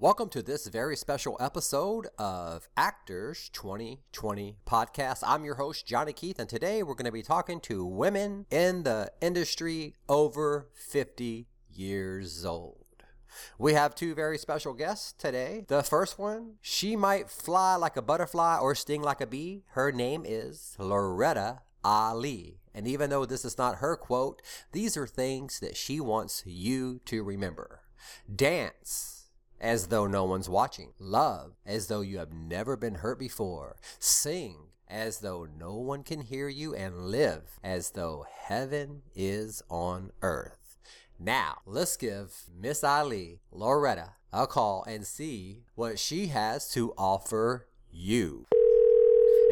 Welcome to this very special episode of Actors 2020 podcast. I'm your host, Johnny Keith, and today we're going to be talking to women in the industry over 50 years old. We have two very special guests today. The first one, she might fly like a butterfly or sting like a bee. Her name is Loretta Ali. And even though this is not her quote, these are things that she wants you to remember. Dance as though no one's watching. Love as though you have never been hurt before. Sing as though no one can hear you and live as though heaven is on earth. Now, let's give Miss Ali, Loretta, a call and see what she has to offer you.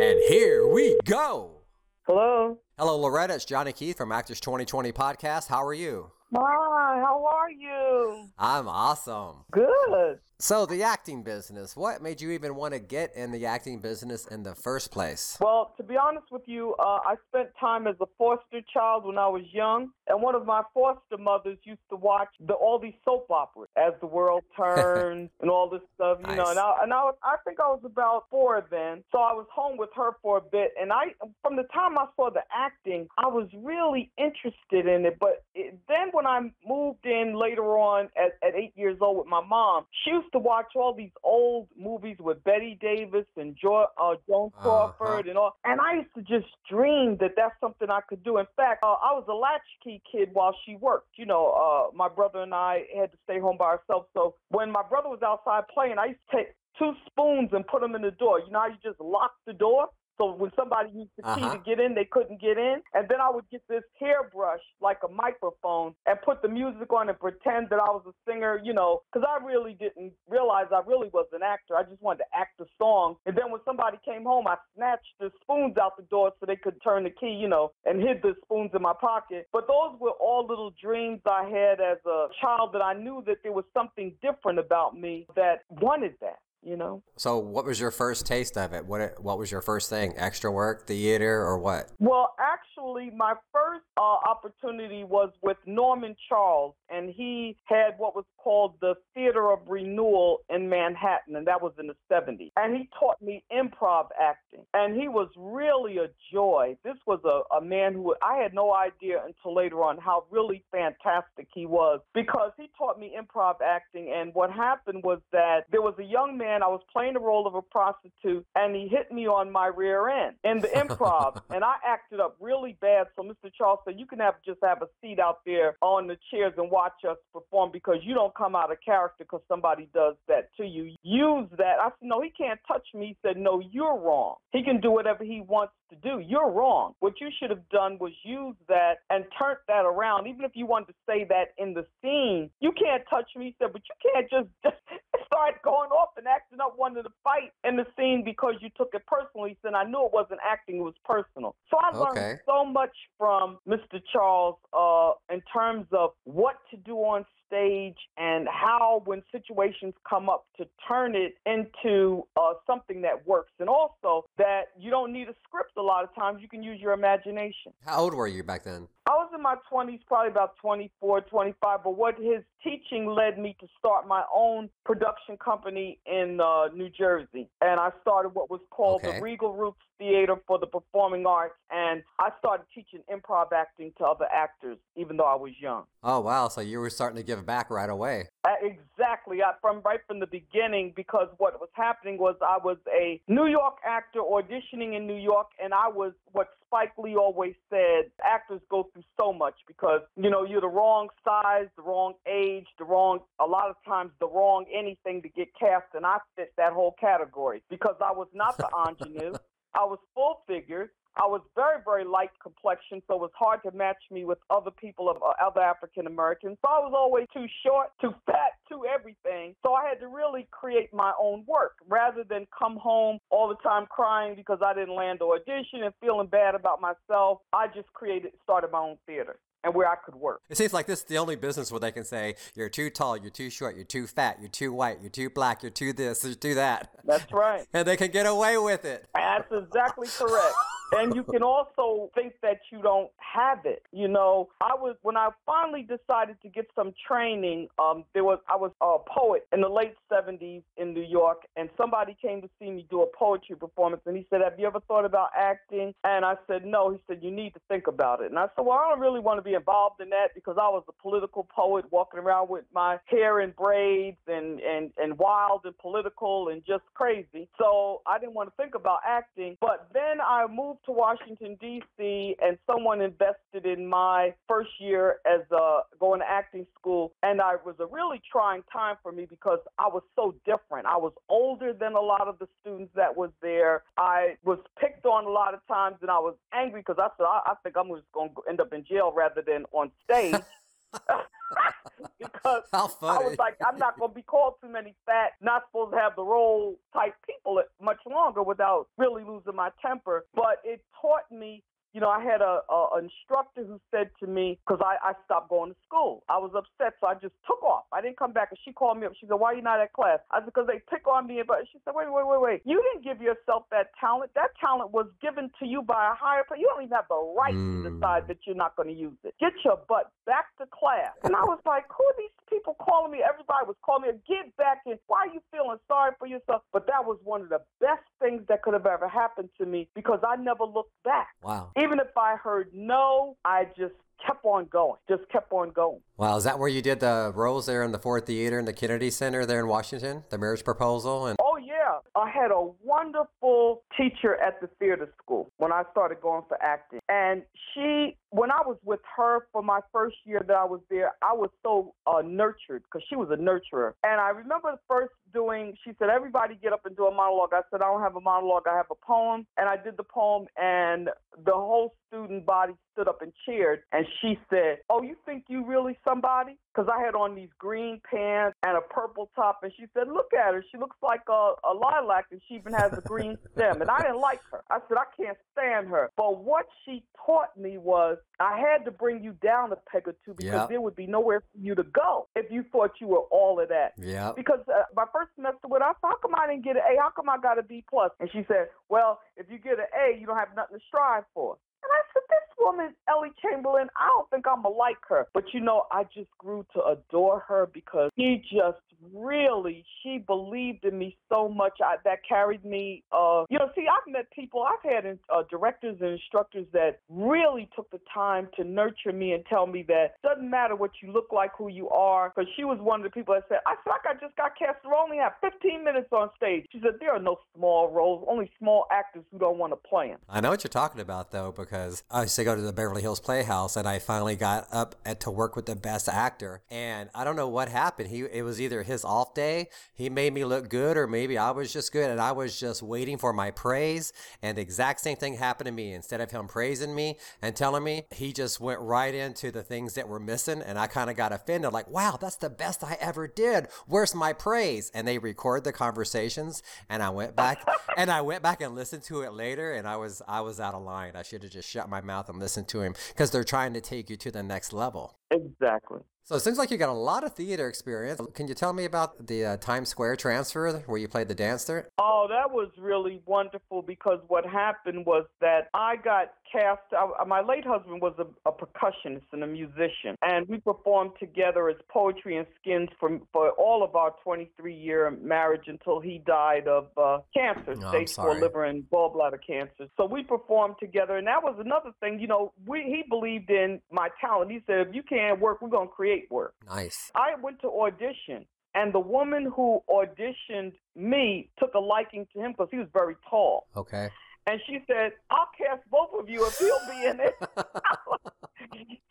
And here we go. Hello. Hello, Loretta. It's Johnny Keith from Actors 2020 Podcast. How are you? Hi, how are you? I'm awesome. Good. So, the acting business, what made you even want to get in the acting business in the first place? Well, to be honest with you, uh, I spent time as a foster child when I was young, and one of my foster mothers used to watch the, all these soap operas as the world turns and all this stuff, you Nice. know. And, I, and I, I think I was about four then, so I was home with her for a bit. And I, from the time I saw the acting, I was really interested in it. But it, then when I moved in later on at, at eight years old with my mom, she used to watch all these old movies with Bette Davis and jo- uh, Joan Uh-huh. Crawford and all. And I used to just dream that that's something I could do. In fact, uh, I was a latchkey kid while she worked. You know, uh, my brother and I had to stay home by ourselves. So when my brother was outside playing, I used to take two spoons and put them in the door. You know how you just lock the door? So when somebody used the key Uh-huh. to get in, they couldn't get in. And then I would get this hairbrush, like a microphone, and put the music on and pretend that I was a singer, you know, because I really didn't realize I really was an actor. I just wanted to act the song. And then when somebody came home, I snatched the spoons out the door so they could turn the key, you know, and hid the spoons in my pocket. But those were all little dreams I had as a child that I knew that there was something different about me that wanted that, you know. So, what was your first taste of it? What What was your first thing? Extra work, theater, or what? Well, actually, my first uh, opportunity was with Norman Charles, and he had what was called the Theater of Renewal in Manhattan, and that was in the 70s. And he taught me improv acting, and he was really a joy. This was a, a man who I had no idea until later on how really fantastic he was because he taught me improv acting. And what happened was that there was a young man, I was playing the role of a prostitute, and he hit me on my rear end in the improv, and I acted up really bad. So Mr. Charles said, You can have just have a seat out there on the chairs and watch us perform because you don't come out of character because somebody does that to you. Use that. I said, No, he can't touch me. He said, No, you're wrong. He can do whatever he wants to do. You're wrong. What you should have done was use that and turn that around. Even if you wanted to say that in the scene, you can't touch me. He said, but you can't just, just start going off and acting up wanting to fight in the scene because you took it personally. He said, I knew it wasn't acting, it was personal. So I learned Okay. so much from Mr. Charles uh, in terms of what to do on stage and how when situations come up to turn it into uh, something that works and also that you don't need a script a lot of times you can use your imagination How old were you back then? I was in my 20s, probably about 24, 25, but what his teaching led me to start my own production company in uh, New Jersey. And I started what was called Okay. the Regal Roots Theater for the Performing Arts. And I started teaching improv acting to other actors, even though I was young. Oh wow! So you were starting to give back right away. Uh, Exactly. I, from right from the beginning, because what was happening was I was a New York actor auditioning in New York, and I was what Spike Lee always said: actors go through so much because you know you're the wrong size, the wrong age, the wrong a lot of times the wrong anything to get cast, and I fit that whole category because I was not the ingenue. I was full figured. I was very, very light complexion, so it was hard to match me with other people of uh, other African Americans. So I was always too short, too fat, too everything. So I had to really create my own work rather than come home all the time crying because I didn't land the audition and feeling bad about myself. I just created, started my own theater and where I could work. It seems like this is the only business where they can say you're too tall, you're too short, you're too fat, you're too white, you're too black, you're too this, you're too that, That's right. and they can get away with it. That's exactly correct. and you can also think that you don't have it. You know, I was when I finally decided to get some training. Um, there was I was a poet in the late '70s in New York, and somebody came to see me do a poetry performance, and he said, "Have you ever thought about acting?" And I said, "No." He said, "You need to think about it." And I said, "Well, I don't really want to be involved in that because I was a political poet walking around with my hair in braids and and and wild and political and just crazy. So I didn't want to think about acting. But then I moved to Washington D.C. and someone invested in my first year as a going to acting school, and I was a really trying time for me because I was so different. I was older than a lot of the students that was there. I was picked on a lot of times, and I was angry because I said I, I think I'm just going to end up in jail rather than on stage. because I was like, I'm not going to be called too many fat, not supposed to have the role type people much longer without really losing my temper. But it taught me you know, I had a, a instructor who said to me, because I, I stopped going to school. I was upset, so I just took off. I didn't come back, and she called me up. She said, "Why are you not at class?" I said, "Because they pick on me." But she said, "Wait, wait, wait, wait. You didn't give yourself that talent. That talent was given to you by a higher power. You don't even have the right mm. to decide that you're not going to use it. Get your butt back to class." And I was like, "Who are these people calling me? Everybody was calling me. Get back in. Why are you feeling sorry for yourself?" But that was one of the best things that could have ever happened to me because I never looked back. Wow. Even if I heard heard no, I just kept on going, just kept on going. Wow, is that where you did the roles there in the Ford Theater in the Kennedy Center there in Washington, the marriage proposal? And oh yeah, I had a wonderful teacher at the theater school when I started going for acting, and she, when I was with her for my first year that I was there, I was so uh, nurtured because she was a nurturer, and I remember first doing. She said, "Everybody get up and do a monologue." I said, "I don't have a monologue. I have a poem," and I did the poem, and the whole student body stood up and cheered, and she said, "Oh, you think you really somebody?" Because I had on these green pants and a purple top, and she said, "Look at her. She looks like a, a lilac, and she even has a green stem." And I didn't like her. I said, "I can't stand her." But what she taught me was I had to bring you down a peg or two because yep. there would be nowhere for you to go if you thought you were all of that. Yeah. Because uh, my first semester with us, how come I didn't get an A? How come I got a B plus? And she said, "Well, if you get an A, you don't have nothing to strive for." And I said, this woman, Ellie Chamberlain, I don't think I'm going to like her. But you know, I just grew to adore her because she just really, she believed in me so much I, that carried me. Uh, you know, see, I've met people, I've had uh, directors and instructors that really took the time to nurture me and tell me that doesn't matter what you look like, who you are. Because she was one of the people that said, I feel like I just got cast. I only have 15 minutes on stage. She said, there are no small roles, only small actors who don't want to play them. I know what you're talking about, though, because I used to go to the Beverly Hills Playhouse and I finally got up at, to work with the best actor. And I don't know what happened. He It was either his off day. He made me look good, or maybe I was just good and I was just waiting for my praise. And the exact same thing happened to me. Instead of him praising me and telling me, he just went right into the things that were missing. And I kind of got offended, like, wow, that's the best I ever did. Where's my praise? And they record the conversations. And I went back and I went back and listened to it later. And I was, I was out of line. I should have just shut my mouth and listened to him because they're trying to take you to the next level. Exactly. So it seems like you got a lot of theater experience. Can you tell me about the uh, Times Square transfer where you played the dance there? Oh, that was really wonderful because what happened was that I got cast. I, my late husband was a, a, percussionist and a musician, and we performed together as Poetry and Skins for for all of our 23 year marriage until he died of uh, cancer, oh, stage four liver and gallbladder cancer. So we performed together, and that was another thing. You know, we, he believed in my talent. He said, "If you can't work, we're gonna create." Work. Nice. I went to audition, and the woman who auditioned me took a liking to him because he was very tall. Okay. And she said, I'll cast both of you if he'll be in it.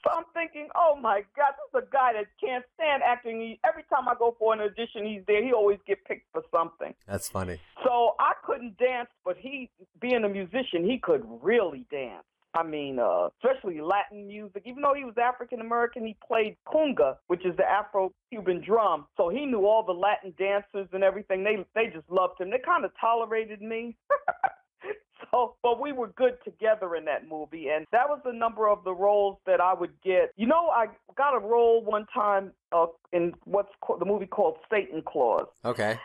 so I'm thinking, oh my God, this is a guy that can't stand acting. He, every time I go for an audition, he's there. He always get picked for something. That's funny. So I couldn't dance, but he, being a musician, he could really dance. I mean, uh, especially Latin music. Even though he was African American, he played conga, which is the Afro-Cuban drum. So he knew all the Latin dancers and everything. They they just loved him. They kind of tolerated me. so, but we were good together in that movie, and that was the number of the roles that I would get. You know, I got a role one time uh, in what's called, the movie called Satan Claus. Okay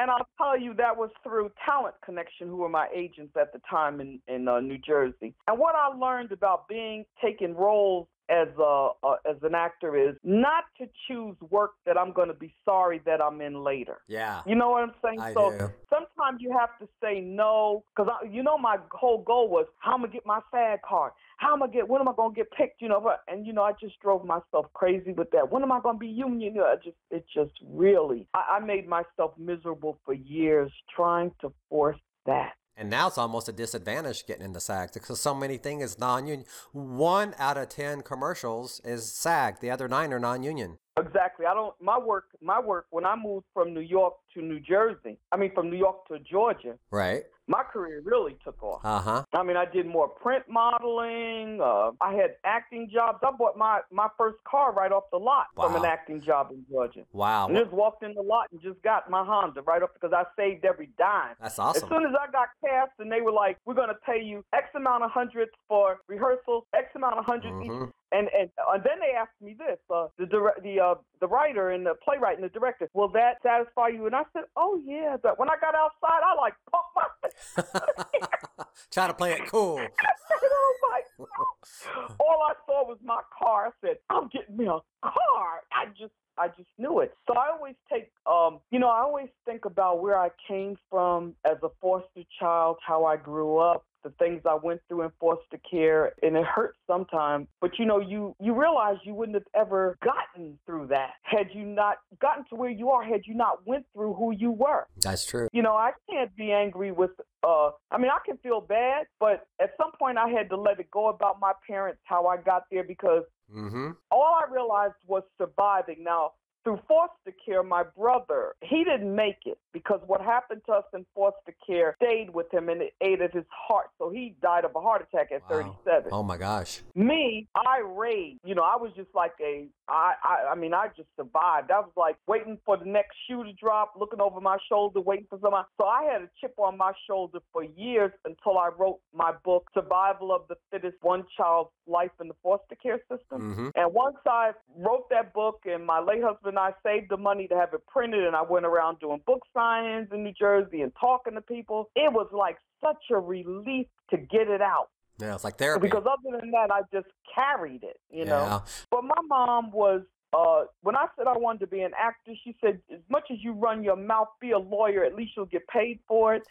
And I'll tell you that was through Talent Connection, who were my agents at the time in in uh, New Jersey. And what I learned about being taking roles as a, as an actor is not to choose work that I'm going to be sorry that I'm in later. Yeah. You know what I'm saying? I so do. sometimes you have to say no because you know my whole goal was how I'm gonna get my SAG card. How am I get? When am I gonna get picked? You know, and you know I just drove myself crazy with that. When am I gonna be union? You know, I just it just really I, I made myself miserable for years trying to force that. And now it's almost a disadvantage getting into SAG because so many things is non-union. One out of ten commercials is SAG. The other nine are non-union. Exactly. I don't. My work. My work. When I moved from New York to New Jersey, I mean from New York to Georgia, Right. my career really took off. Uh huh. I mean, I did more print modeling. Uh, I had acting jobs. I bought my my first car right off the lot from an acting job in Georgia. Wow. And just walked in the lot and just got my Honda right off because I saved every dime. That's awesome. As soon as I got cast and they were like, "We're gonna pay you X amount of hundreds for rehearsals, X amount of 100 each," Mhm. And and and then they asked me this, uh, the dire- the uh, the writer and the playwright and the director, "Will that satisfy you?" And I said, "Oh yeah." But when I got outside, I like pumped my Try to play it cool. I said, "Oh my God!" All I saw was my car. I said, "I'm getting me a car." I just, I just knew it. So I always take, um, you know, I always think about where I came from as a foster child, how I grew up, the things I went through in foster care, and it hurts sometimes. But you know, you you realize you wouldn't have ever gotten through that had you not gotten to where you are, had you not went through who you were That's true. you know, I can't be angry with uh I mean I can feel bad, but at some point I had to let it go about my parents, how I got there because Mm-hmm. all I realized was surviving. Now, through foster care, my brother, he didn't make it because what happened to us in foster care stayed with him and it ate at his heart. So he died of a heart attack at Wow. 37. Oh my gosh. Me, I raged. You know, I was just like a, I, I, I mean, I just survived. I was like waiting for the next shoe to drop, looking over my shoulder, waiting for somebody. So I had a chip on my shoulder for years until I wrote my book, Survival of the Fittest: One Child's Life in the Foster Care System. Mm-hmm. And once I wrote that book, and my late husband and I saved the money to have it printed, and I went around doing book signings in New Jersey and talking to people, it was like such a relief to get it out. Yeah, it's like therapy. Because other than that, I just carried it, you know. But my mom was, uh, when I said I wanted to be an actor, she said, as much as you run your mouth, be a lawyer, at least you'll get paid for it.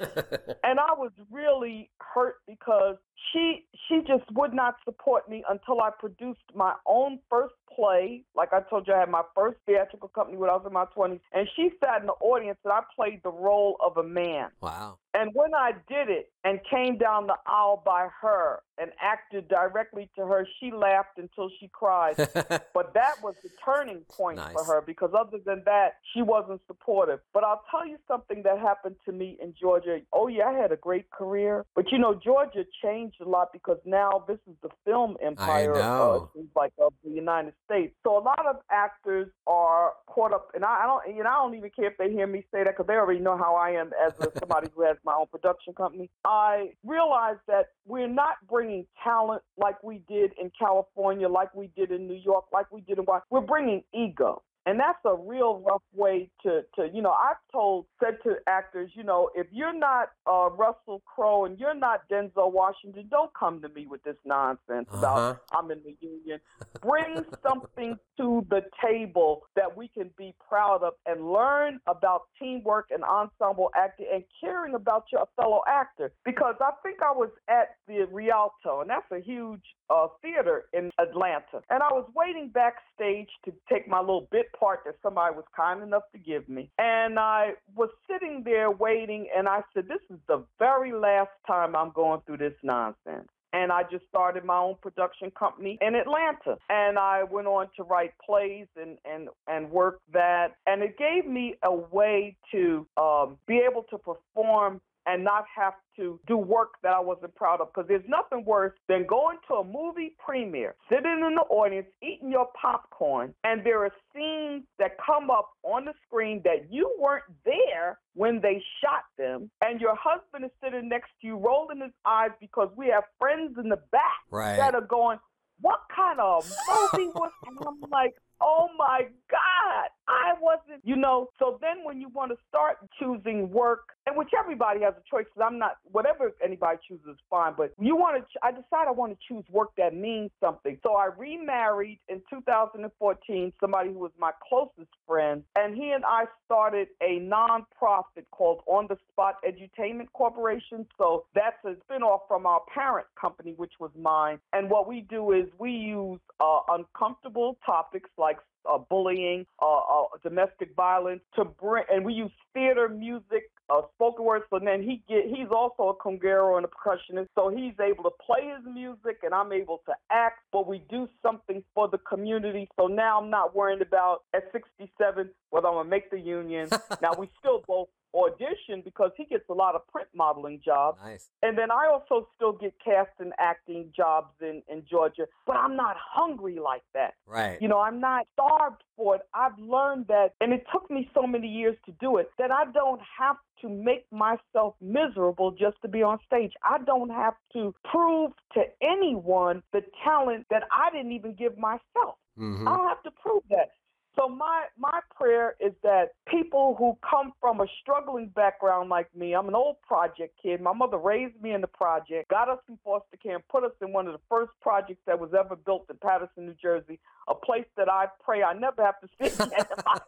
and I was really hurt because she she just would not support me until I produced my own first play. Like I told you, I had my first theatrical company when I was in my 20s. And she sat in the audience and I played the role of a man. wow. And when I did it and came down the aisle by her and acted directly to her, she laughed until she cried. But that was the turning point for her because other than that, she wasn't supportive. But I'll tell you something that happened to me in Georgia. Oh, yeah, I had a great career. But you know, Georgia changed a lot because now this is the film empire, uh, know. it seems like, of the United States. So a lot of actors are caught up, and I, I don't, you know, I don't even care if they hear me say that because they already know how I am as a, somebody who has my own production company. I realize that we're not bringing talent like we did in California, like we did in New York, like we did in Washington. We're bringing ego. And that's a real rough way to, to, you know, I've told, said to actors, you know, if you're not uh, Russell Crowe and you're not Denzel Washington, don't come to me with this nonsense about Uh-huh. I'm in the union. Bring something to the table that we can be proud of and learn about teamwork and ensemble acting and caring about your fellow actor. Because I think I was at the Rialto, and that's a huge uh, theater in Atlanta. And I was waiting backstage to take my little bit part that somebody was kind enough to give me. And I was sitting there waiting, and I said, This is the very last time I'm going through this nonsense and I just started my own production company in Atlanta. And I went on to write plays and and and work that, and it gave me a way to um, be able to perform and not have to do work that I wasn't proud of. Because there's nothing worse than going to a movie premiere, sitting in the audience, eating your popcorn, and there are scenes that come up on the screen that you weren't there when they shot them, and your husband is sitting next to you, rolling his eyes because we have friends in the back Right. that are going, What kind of movie was? And I'm like, Oh my God, I wasn't you know. So then when you want to start choosing work, and which everybody has a choice, because I'm not, whatever anybody chooses is fine, but you want to, I decided I want to choose work that means something. So I remarried in 2014 somebody who was my closest friend, and he and I started a nonprofit called On the Spot Edutainment Corporation. So that's a spinoff from our parent company, which was mine. And what we do is we use uh, uncomfortable topics like uh, bullying, uh, uh, domestic violence to bring, and we use theater, music, uh, spoken words. So then he get, he's also a conguero and a percussionist, so he's able to play his music, and I'm able to act. But we do something for the community. So now I'm not worried about at 67 whether I'm gonna make the union. now we still both audition because he gets a lot of print modeling jobs. Nice. And then I also still get cast and acting jobs in, in Georgia, but I'm not hungry like that. Right. You know, I'm not starved for it. I've learned that, and it took me so many years to do it, that I don't have to make myself miserable just to be on stage. I don't have to prove to anyone the talent that I didn't even give myself. Mm-hmm. I don't have to prove that. So my my prayer is that people who come from a struggling background like me, I'm an old project kid. My mother raised me in the project, got us in foster care, and put us in one of the first projects that was ever built in Paterson, New Jersey, a place that I pray I never have to see again in my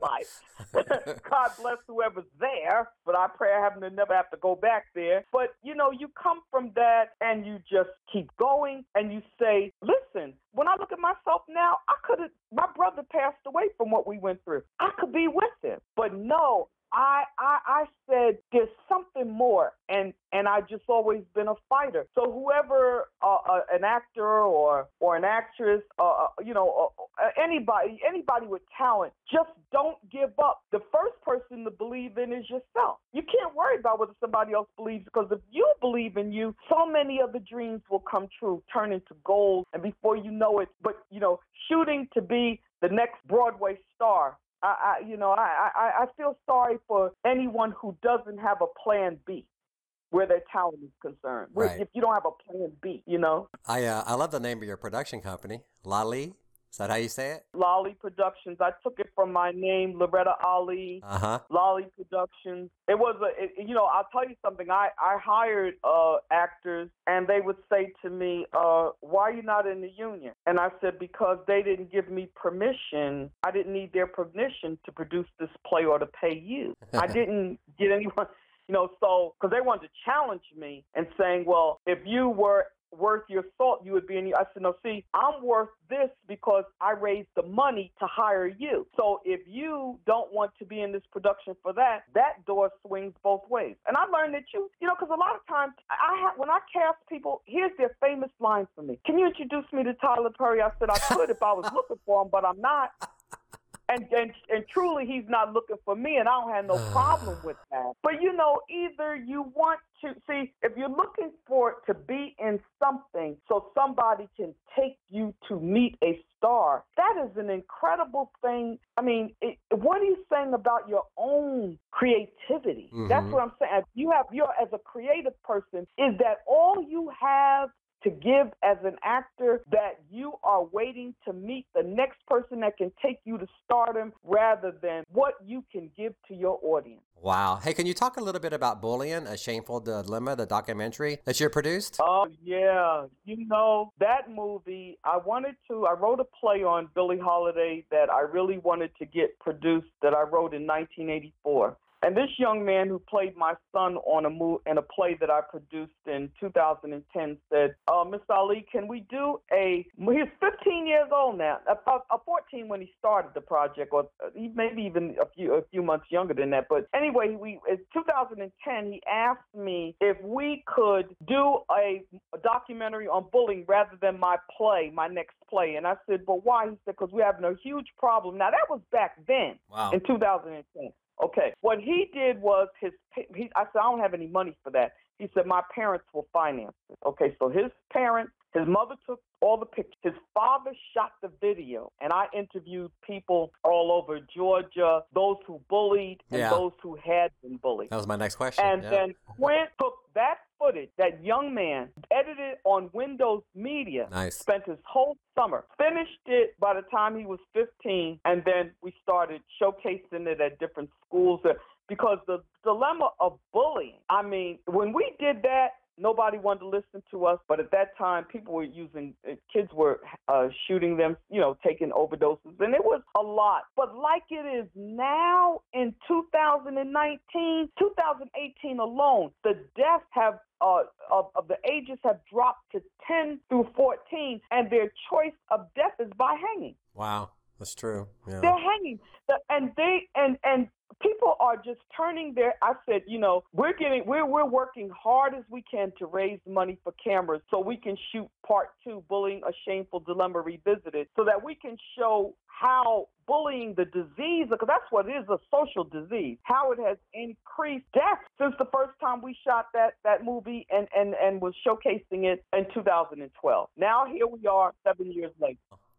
life. God bless whoever's there, but I pray I haven't to never have to go back there. But you know, you come from that and you just keep going and you say, listen, when I look at myself now, I could have my brother passed away from what we went through. I could be with him. But no, I, I I said there's something more, and and I just always been a fighter. So whoever uh, uh, an actor or or an actress, uh, uh you know, uh, uh, anybody anybody with talent, just don't give up. The first person to believe in is yourself. You can't worry about whether somebody else believes because if you believe in you, so many of the dreams will come true, turn into goals, and before you know it, but you know, shooting to be the next Broadway star I, I you know, I, I, I feel sorry for anyone who doesn't have a plan B where their talent is concerned. Right. If you don't have a plan B, you know. I uh, I love the name of your production company, Lali. Is that how you say it? Lolly Productions. I took it from my name, Loretta Ali. Uh huh. Lolly Productions. It was a, it, you know, I'll tell you something. I I hired uh actors, and they would say to me, uh, "Why are you not in the union?" And I said, "Because they didn't give me permission. I didn't need their permission to produce this play or to pay you. I didn't get anyone." You know, so because they wanted to challenge me and saying, well, if you were worth your salt, you would be in. I said, no, see, I'm worth this because I raised the money to hire you. So if you don't want to be in this production for that, that door swings both ways. And I learned that you, you know, because a lot of times I have when I cast people, here's their famous line for me. Can you introduce me to Tyler Perry? I said I could if I was looking for him, but I'm not. And, and and truly he's not looking for me and I don't have no problem with that. But you know, either you want to see if you're looking for it to be in something so somebody can take you to meet a star, that is an incredible thing. I mean, it, what are you saying about your own creativity? That's Mhm. what I'm saying. If you have you're as a creative person, is that all you have to give as an actor that you are waiting to meet the next person that can take you to stardom rather than what you can give to your audience. Wow. Hey, can you talk a little bit about Bullying, A Shameful Dilemma, the documentary that you produced? Oh yeah, you know that movie. I wanted to. I wrote a play on Billie Holiday that I really wanted to get produced. That I wrote in 1984. And this young man who played my son on a mo- in a play that I produced in 2010 said, uh, "Miss Ali, can we do a?" He's 15 years old now, uh, 14 when he started the project, or uh, he maybe even a few a few months younger than that. But anyway, we in 2010 he asked me if we could do a, a documentary on bullying rather than my play, my next play. And I said, "But why?" He said, "Because we're having a huge problem." Now that was back then Wow. in 2010. Okay. What he did was his. He, I said I don't have any money for that. He said my parents will finance it. Okay. So his parents, his mother took all the pictures. His father shot the video, and I interviewed people all over Georgia, those who bullied and Yeah. those who had been bullied. That was my next question. And yeah. then Quint took that footage. That young man edited on Windows Media. Nice. Spent his whole summer. Finished it by the time he was 15, and then we started showcasing it at different schools. Because the dilemma of bullying, I mean, when we did that, nobody wanted to listen to us. But at that time, people were using, uh, kids were uh, shooting them, you know, taking overdoses, and it was a lot. But like it is now in 2019, 2018 alone, the deaths have uh, of, of the ages have dropped to 10 through 14, and their choice of death is by hanging. Wow. That's true. Yeah. They're hanging, and they and and people are just turning their i said you know we're getting we're we're working hard as we can to raise money for cameras so we can shoot part two bullying a shameful dilemma revisited so that we can show how bullying the disease because that's what it is a social disease how it has increased death since the first time we shot that that movie and and and was showcasing it in 2012 now here we are seven years later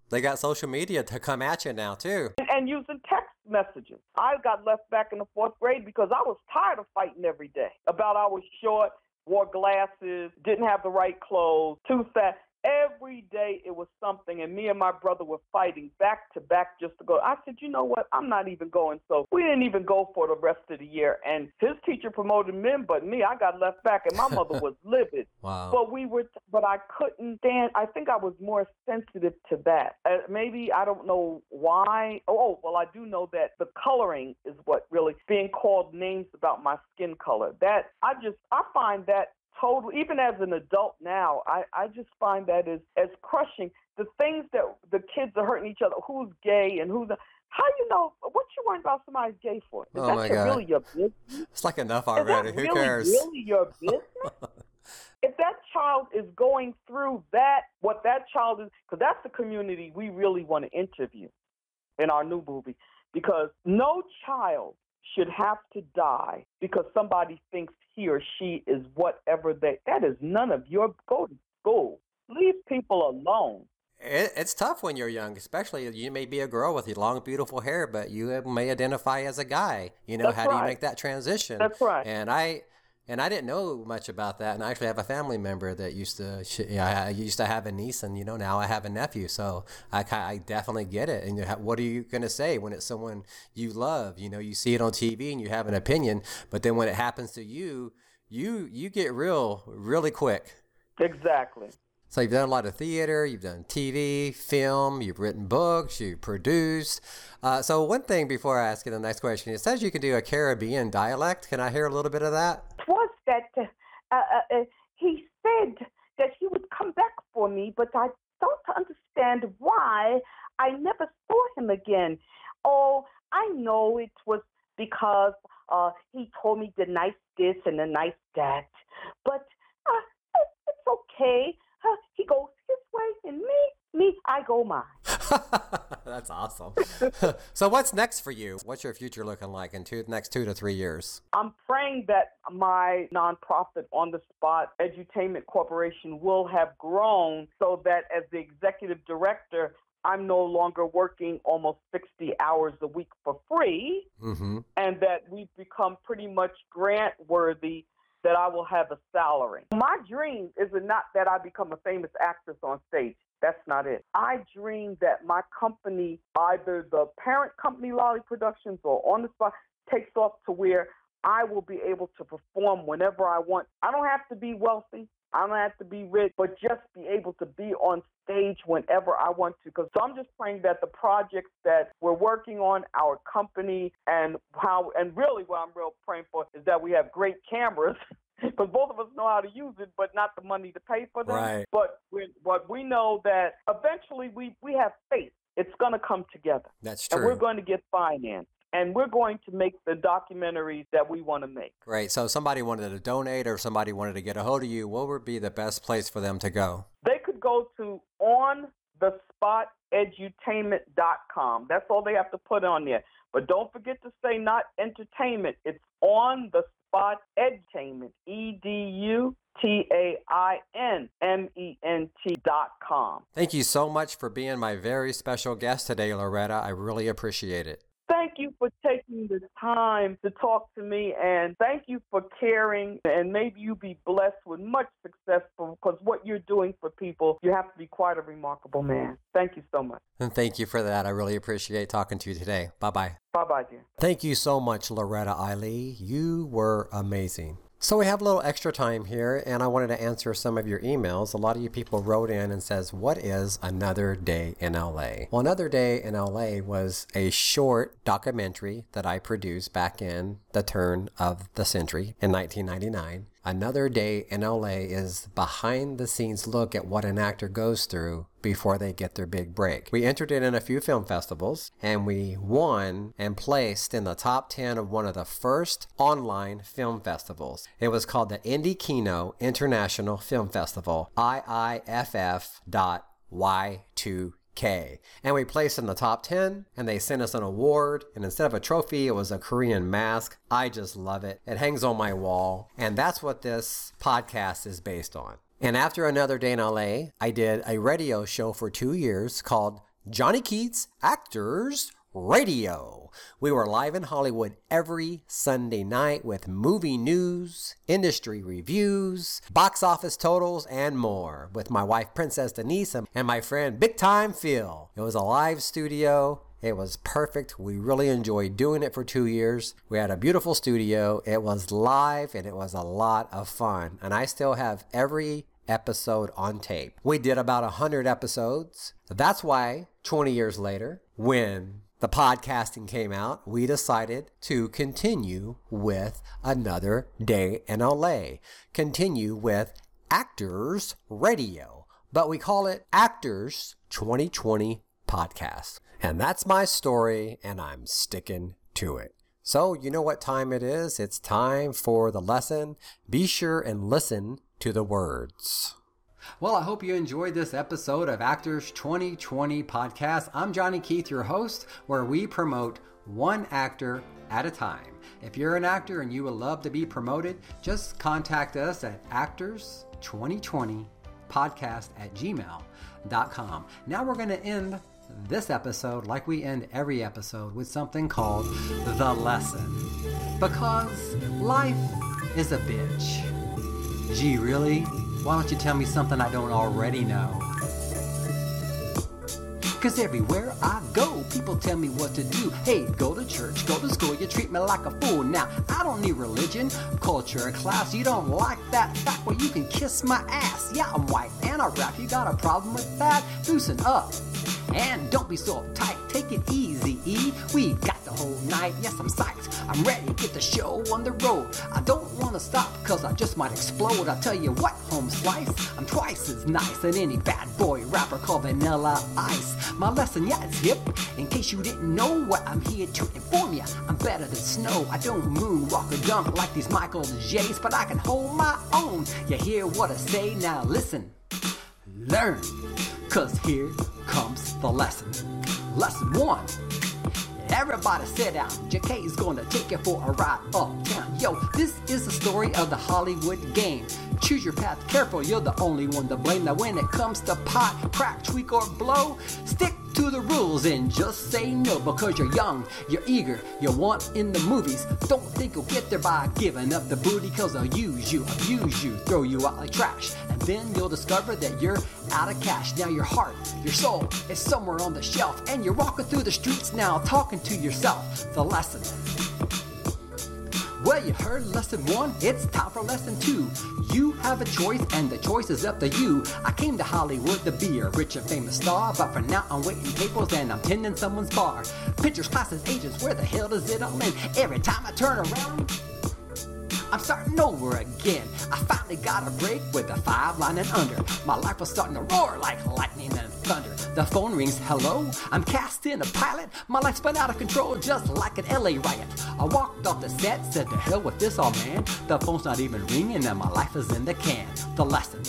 they got social media to come at you now too. And, and using text messages. I got left back in the fourth grade because I was tired of fighting every day about I was short, wore glasses, didn't have the right clothes, too fat. Every day it was something, and me and my brother were fighting back to back just to go. I said, you know what? I'm not even going. So we didn't even go for the rest of the year. And his teacher promoted men, but me, I got left back, and my mother was livid. Wow. But we were, but I couldn't stand. I think I was more sensitive to that. Uh, maybe I don't know why. Oh, oh, well, I do know that the coloring is what really being called names about my skin color. That I just I find that total even as an adult now i i just find that as as crushing. The things that the kids are hurting each other who's gay and who's how you know what you worrying about somebody's gay for? Is oh that my God. really your business? It's like enough already. Is who really, cares? really your business? If that child is going through that what that child is because that's the community we really want to interview in our new movie. Because no child should have to die because somebody thinks he or she is whatever they. That is none of your. Go to school. Leave people alone. It, it's tough when you're young, especially you may be a girl with long, beautiful hair, but you may identify as a guy. You know, That's how right. do you make that transition? That's right. And I, and I didn't know much about that. And I actually have a family member that used to, yeah, I used to have a niece, and you know, now I have a nephew. So I, I definitely get it. And what are you gonna say when it's someone you love? You know, you see it on TV and you have an opinion, but then when it happens to you, you you get real really quick. Exactly. So you've done a lot of theater, you've done TV, film, you've written books, you've produced. Uh, so one thing before I ask you the next question, it says you can do a Caribbean dialect. Can I hear a little bit of? That uh, uh, uh, he said that he would come back for me, but I don't understand why I never saw him again. Oh, I know it was because uh, he told me the nice this and the nice that, but uh, it's okay. Uh, he goes his way, and me, me, I go mine. That's awesome. so, what's next for you? What's your future looking like in two next two to three years? I'm praying that my nonprofit on the spot edutainment corporation will have grown so that as the executive director I'm no longer working almost 60 hours a week for free, mm-hmm. and that we've become pretty much grant worthy. That I will have a salary. My dream is not that I become a famous actress on stage. That's not it. I dream that my company, either the parent company, Lolly Productions, or on the spot, takes off to where I will be able to perform whenever I want. I don't have to be wealthy. I don't have to be rich, but just be able to be on stage whenever I want to. Because so I'm just praying that the projects that we're working on, our company, and how, and really what I'm real praying for is that we have great cameras. Because both of us know how to use it, but not the money to pay for them. Right. But we, but we know that eventually we, we have faith. It's going to come together. That's true. And we're going to get financed and we're going to make the documentaries that we want to make. Great. So, if somebody wanted to donate or somebody wanted to get a hold of you, what would be the best place for them to go? They could go to onthespotedutainment.com. That's all they have to put on there. But don't forget to say not entertainment. It's on the spot edutainment. E D U T A I N M E N T dot com. Thank you so much for being my very special guest today, Loretta. I really appreciate it. Thank you for taking the time to talk to me and thank you for caring and maybe you be blessed with much success because what you're doing for people, you have to be quite a remarkable man. Thank you so much. And thank you for that. I really appreciate talking to you today. Bye bye. Bye bye, dear. Thank you so much, Loretta Eiley. You were amazing. So we have a little extra time here, and I wanted to answer some of your emails. A lot of you people wrote in and says, "What is Another Day in LA?" Well, Another Day in LA was a short documentary that I produced back in the turn of the century in 1999. Another Day in LA is behind the scenes look at what an actor goes through before they get their big break. We entered it in a few film festivals and we won and placed in the top 10 of one of the first online film festivals. It was called the Indie Kino International Film Festival, IIFF.Y2 K. And we placed in the top 10 and they sent us an award. And instead of a trophy, it was a Korean mask. I just love it. It hangs on my wall. And that's what this podcast is based on. And after another day in LA, I did a radio show for two years called Johnny Keith's Actors Radio. We were live in Hollywood every Sunday night with movie news, industry reviews, box office totals, and more with my wife Princess Denise and my friend Big Time Phil. It was a live studio. It was perfect. We really enjoyed doing it for two years. We had a beautiful studio. It was live and it was a lot of fun. And I still have every episode on tape. We did about 100 episodes. That's why 20 years later, when the podcasting came out, we decided to continue with another day in LA, continue with Actors Radio, but we call it Actors 2020 Podcast. And that's my story, and I'm sticking to it. So, you know what time it is? It's time for the lesson. Be sure and listen to the words. Well, I hope you enjoyed this episode of Actors 2020 podcast. I'm Johnny Keith, your host, where we promote one actor at a time. If you're an actor and you would love to be promoted, just contact us at actors2020podcast at gmail.com. Now we're going to end this episode, like we end every episode, with something called The Lesson. Because life is a bitch. Gee, really? Why don't you tell me something I don't already know? Cause everywhere I go, people tell me what to do. Hey, go to church, go to school, you treat me like a fool. Now, I don't need religion, culture, or class. You don't like that fact? Well, you can kiss my ass. Yeah, I'm white and I rap. You got a problem with that? Loosen up. And don't be so uptight, take it easy, E. We got the whole night, yes, I'm psyched. I'm ready to get the show on the road. I don't wanna stop, cause I just might explode. I'll tell you what, home slice, I'm twice as nice than any bad boy rapper called Vanilla Ice. My lesson, yeah, it's hip. In case you didn't know what I'm here to inform ya, I'm better than snow. I don't moonwalk or dunk like these Michael J's, but I can hold my own. You hear what I say? Now listen, learn, cause here comes the lesson. Lesson one. Everybody sit down. JK is gonna take you for a ride uptown. Yo, this is the story of the Hollywood game. Choose your path careful, you're the only one to blame. Now, when it comes to pot, crack, tweak, or blow, stick to the rules and just say no because you're young, you're eager, you want in the movies. Don't think you'll get there by giving up the booty because they'll use you, abuse you, throw you out like trash. And then you'll discover that you're out of cash. Now your heart, your soul is somewhere on the shelf and you're walking through the streets now talking to yourself. The lesson. Well, you heard lesson one, it's time for lesson two. You have a choice, and the choice is up to you. I came to Hollywood to be a rich and famous star, but for now I'm waiting tables and I'm tending someone's bar. Pictures, classes, agents, where the hell does it all end? Every time I turn around, I'm starting over again. I finally got a break with a five line and under. My life was starting to roar like lightning and thunder. The phone rings, hello? I'm cast in a pilot. My life's been out of control just like an LA riot. I walked off the set, said to hell with this, all man. The phone's not even ringing and my life is in the can. The lesson.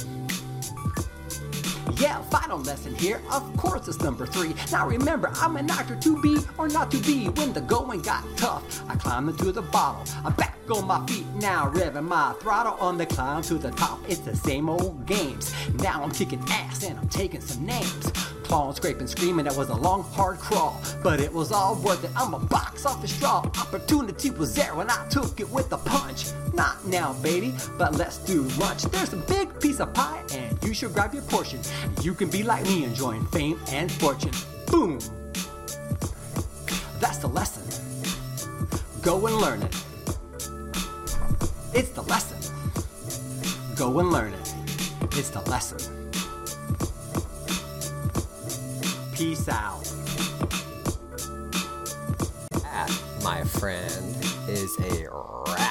Yeah, final lesson here. Of course, it's number three. Now remember, I'm an actor to be or not to be. When the going got tough, I climbed into the bottle. I'm back on my feet now, revving my throttle on the climb to the top. It's the same old games. Now I'm kicking ass and I'm taking some names. Clawing, scraping, screaming, that was a long, hard crawl. But it was all worth it. I'm a box off the straw. Opportunity was there when I took it with a punch. Not now, baby, but let's do lunch. There's a big piece of pie, and you should grab your portion. You can be like me, enjoying fame and fortune. Boom! That's the lesson. Go and learn it. It's the lesson. Go and learn it. It's the lesson. Peace out. That, my friend, is a wrap.